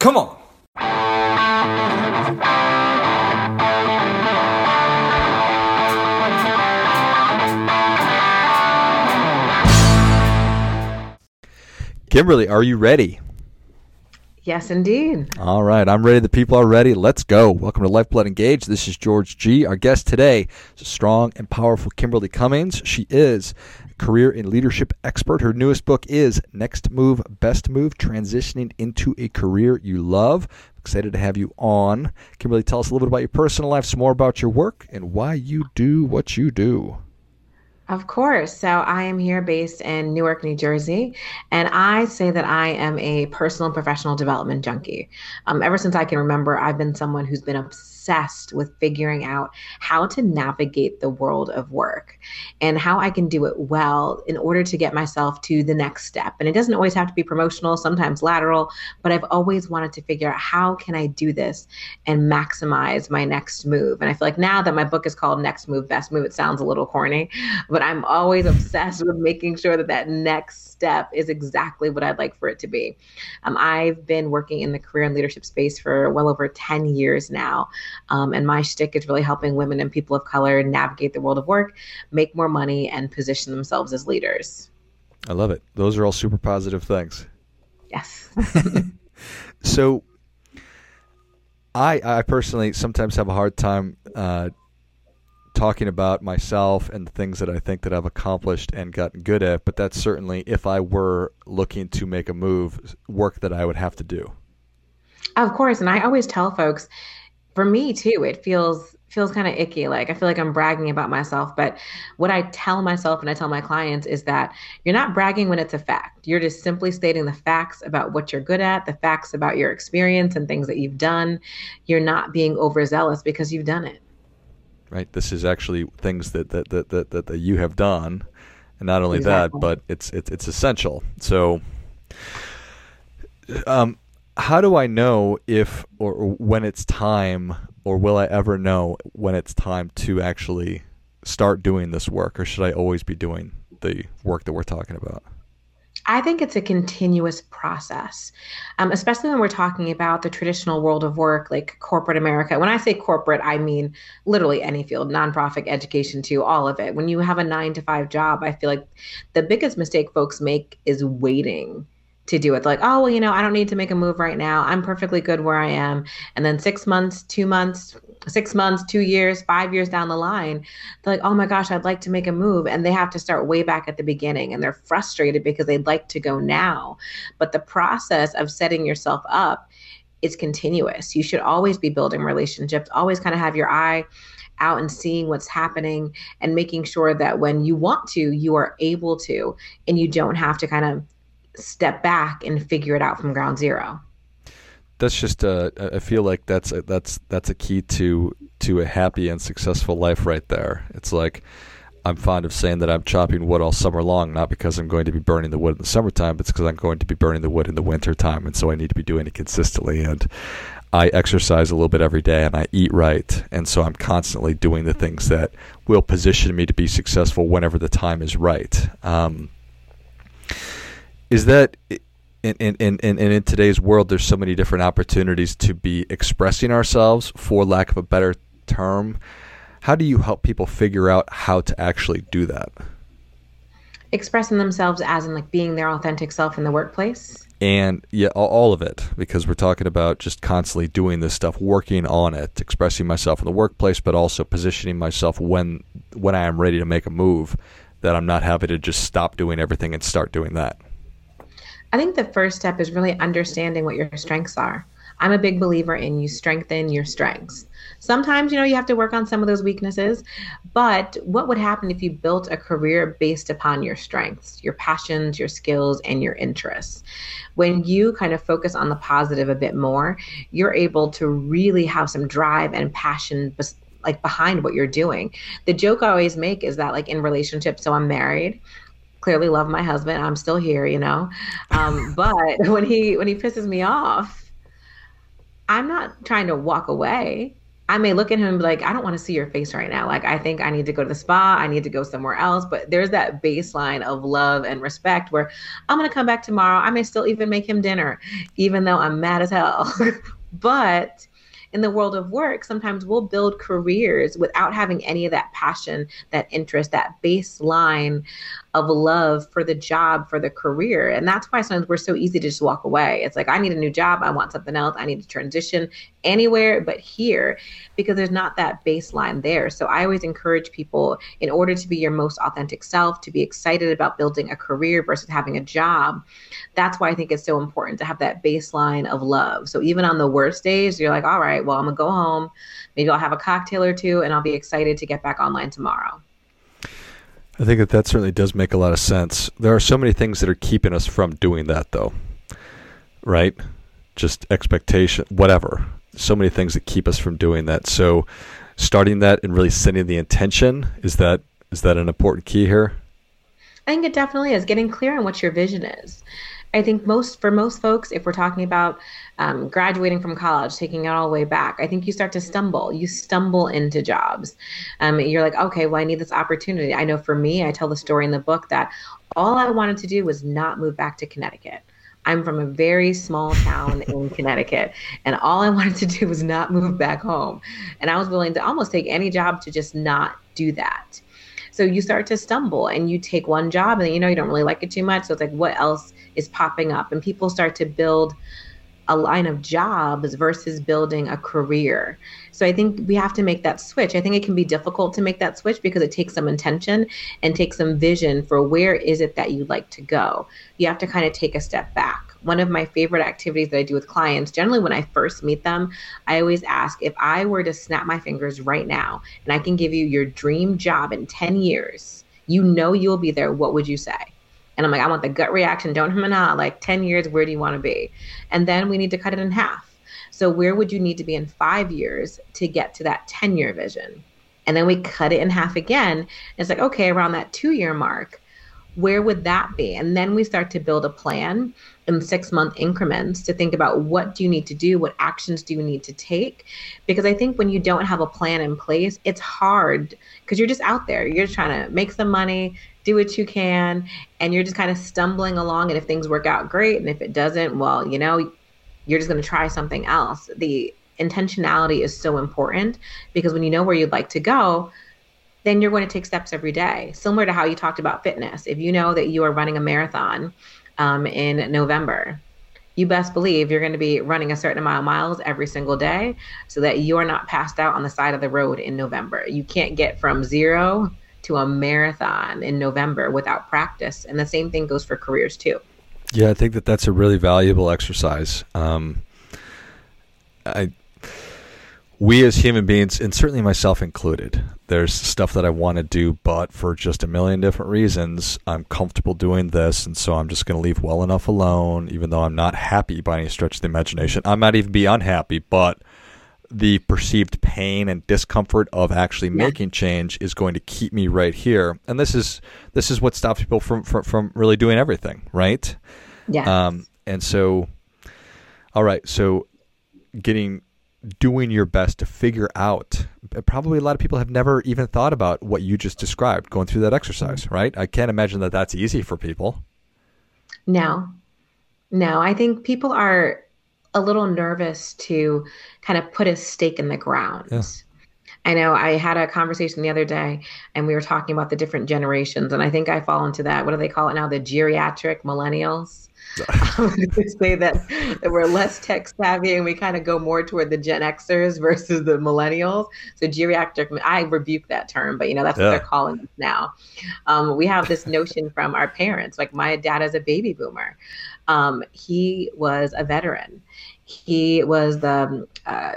Come on. Kimberly, are you ready? Yes, indeed. All right, I'm ready. The people are ready. Let's go. Welcome to Lifeblood Engage. This is George G. Our guest today is a strong and powerful Kimberly Cummings. She is a career and leadership expert. Her newest book is Next Move, Best Move Transitioning into a Career You Love. Excited to have you on. Kimberly, tell us a little bit about your personal life, some more about your work, and why you do what you do. Of course. So I am here based in Newark, New Jersey, and I say that I am a personal and professional development junkie. Um, ever since I can remember, I've been someone who's been obsessed obsessed with figuring out how to navigate the world of work and how I can do it well in order to get myself to the next step. And it doesn't always have to be promotional, sometimes lateral, but I've always wanted to figure out how can I do this and maximize my next move. And I feel like now that my book is called Next Move, Best Move, it sounds a little corny, but I'm always obsessed with making sure that that next step is exactly what I'd like for it to be. Um, I've been working in the career and leadership space for well over 10 years now. Um, and my shtick is really helping women and people of color navigate the world of work, make more money, and position themselves as leaders. I love it. Those are all super positive things. Yes. so, I I personally sometimes have a hard time uh, talking about myself and the things that I think that I've accomplished and gotten good at, but that's certainly if I were looking to make a move, work that I would have to do. Of course, and I always tell folks, for me too, it feels feels kind of icky. Like I feel like I'm bragging about myself, but what I tell myself and I tell my clients is that you're not bragging when it's a fact. You're just simply stating the facts about what you're good at, the facts about your experience and things that you've done. You're not being overzealous because you've done it right? This is actually things that that that that, that, that you have done, and not only exactly. that, but it's it's it's essential. So, um, how do I know if or, when it's time, or will I ever know when it's time to actually start doing this work, or should I always be doing the work that we're talking about? I think it's a continuous process, um, especially when we're talking about the traditional world of work, like corporate America. When I say corporate, I mean literally any field, nonprofit, education, too, all of it. When you have a nine to five job, I feel like the biggest mistake folks make is waiting to do it. Like, oh, well, you know, I don't need to make a move right now. I'm perfectly good where I am. And then six months, two months, six months, two years, five years down the line, they're like, oh my gosh, I'd like to make a move. And they have to start way back at the beginning. And they're frustrated because they'd like to go now. But the process of setting yourself up is continuous. You should always be building relationships, always kind of have your eye out and seeing what's happening and making sure that when you want to, you are able to, and you don't have to kind of step back and figure it out from ground zero. That's just uh, I feel like that's a, that's that's a key to to a happy and successful life right there. It's like I'm fond of saying that I'm chopping wood all summer long, not because I'm going to be burning the wood in the summertime, but it's because I'm going to be burning the wood in the wintertime, and so I need to be doing it consistently. And I exercise a little bit every day, and I eat right, and so I'm constantly doing the things that will position me to be successful whenever the time is right. Um, is that in, in, in, in, in today's world there's so many different opportunities to be expressing ourselves for lack of a better term. How do you help people figure out how to actually do that? Expressing themselves as in like being their authentic self in the workplace? And yeah all of it because we're talking about just constantly doing this stuff working on it expressing myself in the workplace but also positioning myself when when i am ready to make a move that i'm not having to just stop doing everything and start doing that I think the first step is really understanding what your strengths are. I'm a big believer in you strengthen your strengths. Sometimes, you know, you have to work on some of those weaknesses, but what would happen if you built a career based upon your strengths, your passions, your skills, and your interests? When you kind of focus on the positive a bit more, you're able to really have some drive and passion like behind what you're doing. The joke I always make is that like in relationships, so I'm married clearly love my husband. I'm still here, you know. Um, but when he when he pisses me off, I'm not trying to walk away. I may look at him and be like, I don't want to see your face right now. Like, I think I need to go to the spa. I need to go somewhere else. But there's that baseline of love and respect where I'm going to come back tomorrow. I may still even make him dinner, even though I'm mad as hell. but in the world of work, sometimes we'll build careers without having any of that passion, that interest, that baseline of love for the job, for the career. And that's why sometimes we're so easy to just walk away. It's like, I need a new job. I want something else. I need to transition anywhere but here because there's not that baseline there. So I always encourage people in order to be your most authentic self, to be excited about building a career versus having a job. That's why I think it's so important to have that baseline of love. So even on the worst days, you're like, all right, well, I'm going to go home. Maybe I'll have a cocktail or two and I'll be excited to get back online tomorrow. I think that that certainly does make a lot of sense. There are so many things that are keeping us from doing that, though, right? Just expectation, whatever. So many things that keep us from doing that. So, starting that and really setting the intention is that is that an important key here? I think it definitely is getting clear on what your vision is. I think most for most folks, if we're talking about um, graduating from college, taking it all the way back, I think you start to stumble. You stumble into jobs. Um, you're like, okay, well, I need this opportunity. I know for me, I tell the story in the book that all I wanted to do was not move back to Connecticut. I'm from a very small town in Connecticut, and all I wanted to do was not move back home. And I was willing to almost take any job to just not do that. So you start to stumble and you take one job and you know you don't really like it too much. So it's like, what else is popping up? And people start to build a line of jobs versus building a career. So I think we have to make that switch. I think it can be difficult to make that switch because it takes some intention and takes some vision for where is it that you'd like to go. You have to kind of take a step back. One of my favorite activities that I do with clients, generally when I first meet them, I always ask if I were to snap my fingers right now and I can give you your dream job in 10 years, you know you'll be there, what would you say? And I'm like, I want the gut reaction. Don't him and ah, like 10 years, where do you want to be? And then we need to cut it in half. So where would you need to be in five years to get to that 10 year vision? And then we cut it in half again. It's like, okay, around that two year mark, where would that be? And then we start to build a plan in six month increments to think about what do you need to do? What actions do you need to take? Because I think when you don't have a plan in place, it's hard because you're just out there. You're trying to make some money, do what you can, and you're just kind of stumbling along. And if things work out, great. And if it doesn't, well, you know, you're just going to try something else. The intentionality is so important because when you know where you'd like to go, then you're going to take steps every day. Similar to how you talked about fitness. If you know that you are running a marathon um, in November, you best believe you're going to be running a certain amount of miles every single day so that you are not passed out on the side of the road in November. You can't get from zero to a marathon in November without practice. And the same thing goes for careers too. Yeah, I think that that's a really valuable exercise. Um, I, we as human beings, and certainly myself included, there's stuff that I want to do, but for just a million different reasons, I'm comfortable doing this, and so I'm just going to leave well enough alone, even though I'm not happy by any stretch of the imagination. I might even be unhappy, but the perceived pain and discomfort of actually making change is going to keep me right here. And this is this is what stops people from from, from really doing everything, right? Yeah. Um, and so, all right, so getting doing your best to figure out probably a lot of people have never even thought about what you just described going through that exercise mm-hmm. right i can't imagine that that's easy for people no no i think people are a little nervous to kind of put a stake in the ground. Yeah. I know I had a conversation the other day and we were talking about the different generations. And I think I fall into that. What do they call it now? The geriatric millennials. They say that, that we're less tech savvy and we kind of go more toward the Gen Xers versus the millennials. So geriatric, I rebuke that term, but you know, that's yeah. what they're calling us now. Um, we have this notion from our parents, like my dad is a baby boomer. Um, he was a veteran. He was the uh,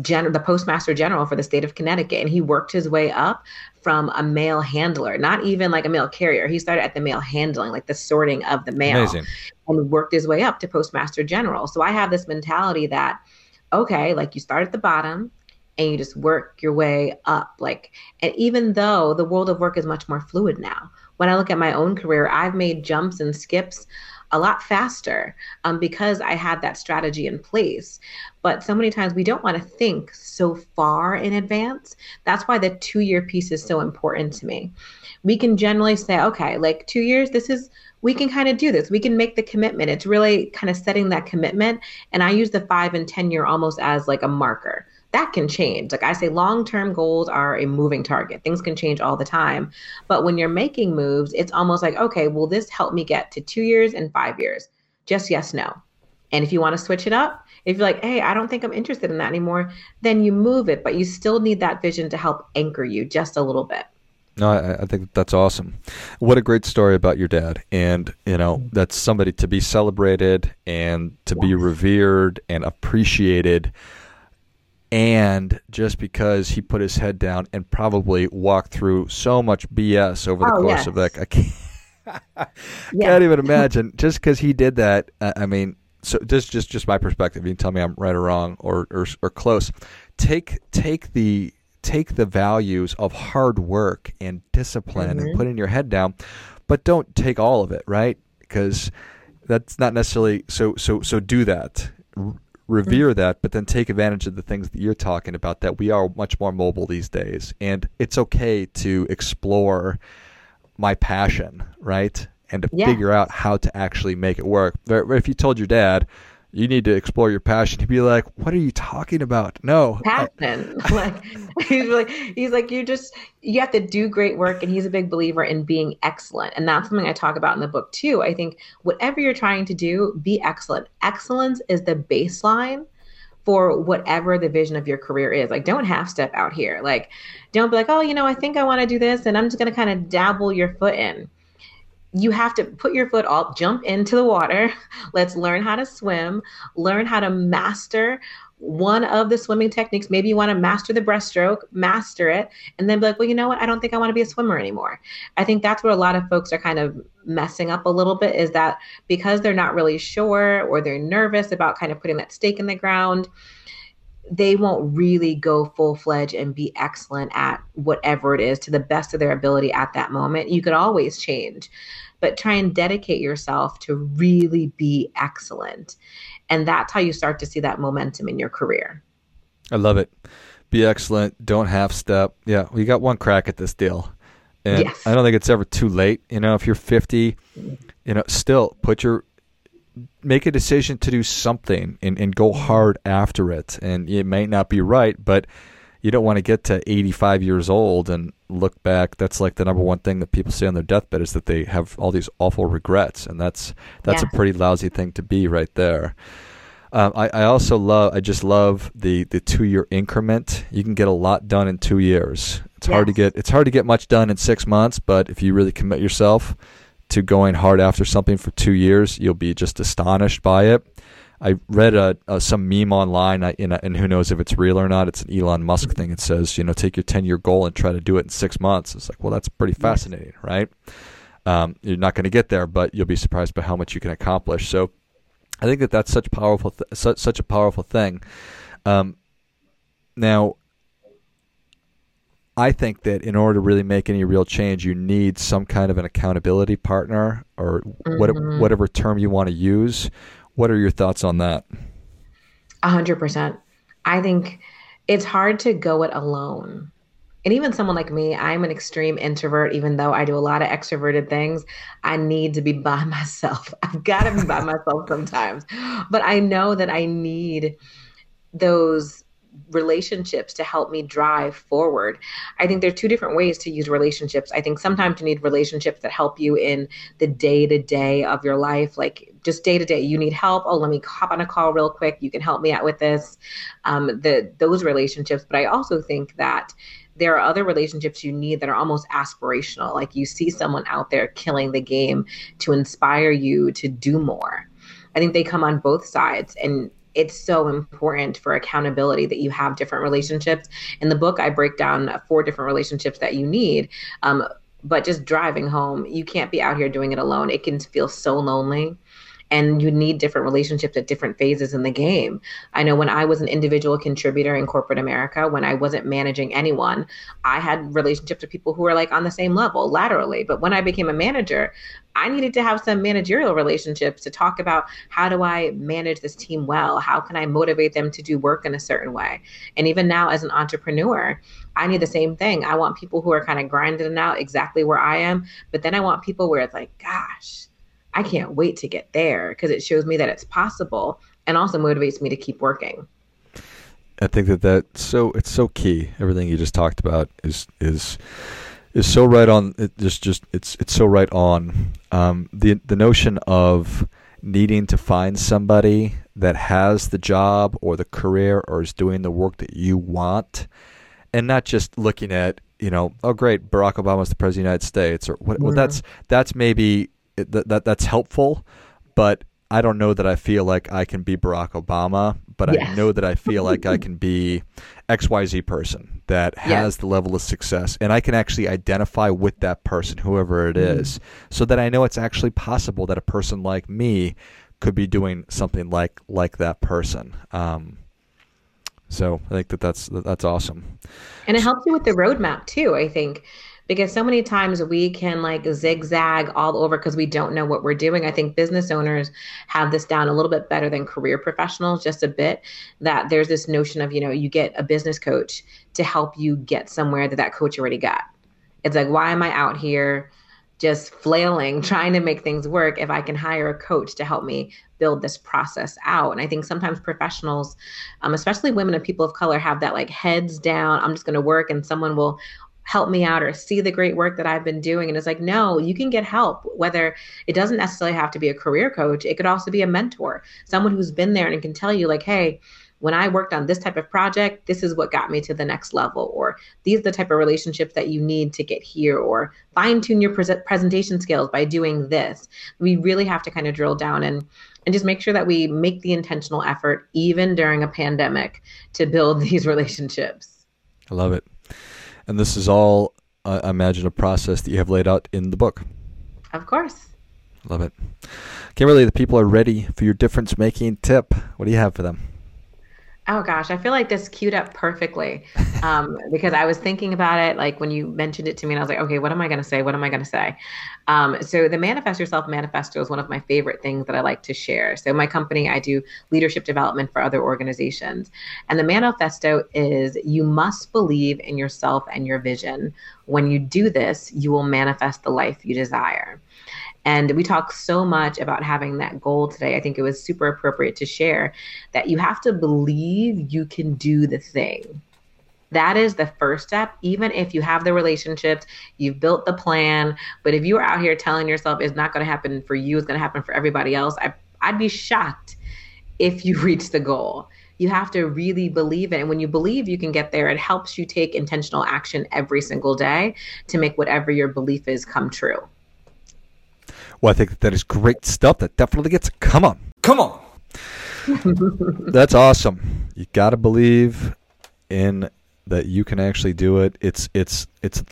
gen- the postmaster general for the state of Connecticut, and he worked his way up from a mail handler, not even like a mail carrier. He started at the mail handling, like the sorting of the mail, Amazing. and worked his way up to postmaster general. So I have this mentality that, okay, like you start at the bottom, and you just work your way up like and even though the world of work is much more fluid now when i look at my own career i've made jumps and skips a lot faster um, because I had that strategy in place. But so many times we don't want to think so far in advance. That's why the two year piece is so important to me. We can generally say, okay, like two years, this is we can kind of do this. We can make the commitment. It's really kind of setting that commitment. And I use the five and 10 year almost as like a marker that can change. Like I say, long term goals are a moving target. Things can change all the time. But when you're making moves, it's almost like, okay, will this help me get to two years and five years? Just yes, no. And if you want to switch it up, if you're like, hey, I don't think I'm interested in that anymore, then you move it, but you still need that vision to help anchor you just a little bit. No, I, I, think that's awesome. What a great story about your dad. And, you know, mm-hmm. that's somebody to be celebrated and to yes. be revered and appreciated and just because he put his head down and probably walked through so much BS over the oh, course yes. of that, I can't, yeah. can't even imagine. just because he did that, I mean, so this is just just my perspective. You can tell me I'm right or wrong or or, or close. Take take the take the values of hard work and discipline mm-hmm. and putting your head down, but don't take all of it, right? Because that's not necessarily so so so do that revere mm-hmm. that, but then take advantage of the things that you're talking about. That we are much more mobile these days, and it's okay to explore my passion, right? And to yeah. figure out how to actually make it work. But If you told your dad, you need to explore your passion. He'd be like, "What are you talking about? No passion." like he's like he's like you just you have to do great work, and he's a big believer in being excellent, and that's something I talk about in the book too. I think whatever you're trying to do, be excellent. Excellence is the baseline for whatever the vision of your career is. Like, don't half step out here. Like, don't be like, "Oh, you know, I think I want to do this," and I'm just going to kind of dabble your foot in you have to put your foot up, jump into the water. Let's learn how to swim, learn how to master one of the swimming techniques. Maybe you want to master the breaststroke, master it, and then be like, well, you know what? I don't think I want to be a swimmer anymore. I think that's where a lot of folks are kind of messing up a little bit is that because they're not really sure or they're nervous about kind of putting that stake in the ground they won't really go full fledged and be excellent at whatever it is to the best of their ability at that moment. You could always change, but try and dedicate yourself to really be excellent. And that's how you start to see that momentum in your career. I love it. Be excellent. Don't half step. Yeah, we got one crack at this deal. And yes. I don't think it's ever too late. You know, if you're 50, mm-hmm. you know, still put your make a decision to do something and, and go hard after it. And it may not be right, but you don't want to get to 85 years old and look back. That's like the number one thing that people say on their deathbed is that they have all these awful regrets, and that's that's yeah. a pretty lousy thing to be right there. Um, I, I also love I just love the the two year increment. You can get a lot done in two years. It's yes. hard to get it's hard to get much done in six months, but if you really commit yourself, to going hard after something for two years, you'll be just astonished by it. I read a, a some meme online, and, and who knows if it's real or not. It's an Elon Musk thing. It says, you know, take your ten year goal and try to do it in six months. It's like, well, that's pretty fascinating, right? Um, you're not going to get there, but you'll be surprised by how much you can accomplish. So, I think that that's such powerful, th- such such a powerful thing. Um, now, I think that in order to really make any real change, you need some kind of an accountability partner or mm-hmm. whatever, whatever term you want to use. What are your thoughts on that? A hundred percent. I think it's hard to go it alone. And even someone like me, I'm an extreme introvert, even though I do a lot of extroverted things. I need to be by myself. I've got to be by myself sometimes. But I know that I need those relationships to help me drive forward. I think there are two different ways to use relationships. I think sometimes you need relationships that help you in the day to day of your life, like just day to day. You need help. Oh, let me hop on a call real quick. You can help me out with this. Um, the those relationships. But I also think that there are other relationships you need that are almost aspirational. Like you see someone out there killing the game to inspire you to do more. I think they come on both sides. And it's so important for accountability that you have different relationships. In the book, I break down four different relationships that you need. Um, but just driving home, you can't be out here doing it alone. It can feel so lonely. And you need different relationships at different phases in the game. I know when I was an individual contributor in corporate America, when I wasn't managing anyone, I had relationships with people who were like on the same level laterally. But when I became a manager, I needed to have some managerial relationships to talk about how do I manage this team well? How can I motivate them to do work in a certain way? And even now, as an entrepreneur, I need the same thing. I want people who are kind of grinding out exactly where I am, but then I want people where it's like, gosh, I can't wait to get there because it shows me that it's possible and also motivates me to keep working. I think that that so it's so key. Everything you just talked about is is is so right on. It just just it's it's so right on. Um, the the notion of needing to find somebody that has the job or the career or is doing the work that you want, and not just looking at you know oh great Barack Obama's the president of the United States or what. Well, that's that's maybe that, that that's helpful, but I don't know that I feel like I can be Barack Obama, but. I know that I feel like I can be XYZ person that has the level of success and I can actually identify with that person, whoever it mm-hmm. is, so that I know it's actually possible that a person like me could be doing something like like that person. Um, so I think that that's that's awesome. And it helps you with the roadmap too. I think because so many times we can like zigzag all over because we don't know what we're doing. I think business owners have this down a little bit better than career professionals, just a bit. That there's this notion of, you know, you get a business coach to help you get somewhere that that coach already got. It's like, why am I out here just flailing, trying to make things work if I can hire a coach to help me build this process out. And I think sometimes professionals, um, especially women and people of color, have that like heads down, I'm just going to work and someone will help me out or see the great work that I've been doing. And it's like, no, you can get help, whether it doesn't necessarily have to be a career coach, it could also be a mentor, someone who's been there and can tell you, like, hey, when I worked on this type of project, this is what got me to the next level, or these are the type of relationships that you need to get here, or fine tune your pre- presentation skills by doing this. We really have to kind of drill down and and just make sure that we make the intentional effort, even during a pandemic, to build these relationships. I love it. And this is all, I imagine, a process that you have laid out in the book. Of course. Love it. Kimberly, the people are ready for your difference making tip. What do you have for them? Oh gosh, I feel like this queued up perfectly um, because I was thinking about it like when you mentioned it to me, and I was like, okay, what am I going to say? What am I going to say? Um, so the Manifest Yourself Manifesto is one of my favorite things that I like to share. So my company, I do leadership development for other organizations, and the manifesto is you must believe in yourself and your vision. When you do this, you will manifest the life you desire. And we talk so much about having that goal today. I think it was super appropriate to share that you have to believe you can do the thing. That is the first step. Even if you have the relationships, you've built the plan, but if you're out here telling yourself it's not going to happen for you, it's going to happen for everybody else, I, I'd be shocked if you reach the goal. You have to really believe it. And when you believe you can get there, it helps you take intentional action every single day to make whatever your belief is come true. Well, I think that, that is great stuff. That definitely gets. Come on, come on. That's awesome. You got to believe in that you can actually do it. It's it's it's.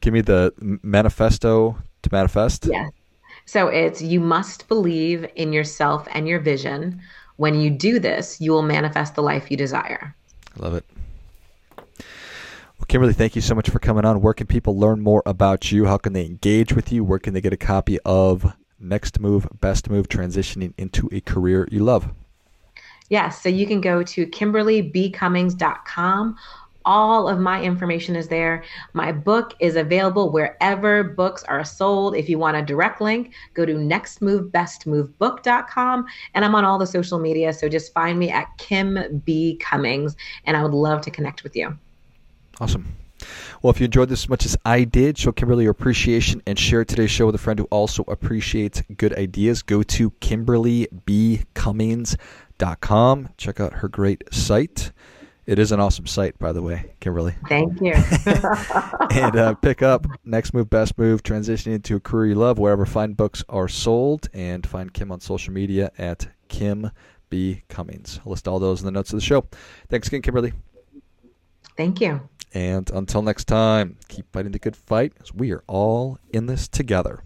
Give me the manifesto to manifest. Yeah. So it's you must believe in yourself and your vision. When you do this, you will manifest the life you desire. I love it. Well, Kimberly, thank you so much for coming on. Where can people learn more about you? How can they engage with you? Where can they get a copy of Next Move, Best Move, Transitioning into a Career You Love? Yes, so you can go to kimberlybcummings.com. All of my information is there. My book is available wherever books are sold. If you want a direct link, go to nextmovebestmovebook.com. And I'm on all the social media, so just find me at Kim B. Cummings, and I would love to connect with you. Awesome. Well, if you enjoyed this as much as I did, show Kimberly your appreciation and share today's show with a friend who also appreciates good ideas. Go to kimberlybcummings.com. Check out her great site. It is an awesome site, by the way, Kimberly. Thank you. and uh, pick up Next Move, Best Move, Transitioning into a Career You Love, wherever fine books are sold. And find Kim on social media at Kim B. Cummings. I'll list all those in the notes of the show. Thanks again, Kimberly. Thank you. And until next time, keep fighting the good fight as we are all in this together.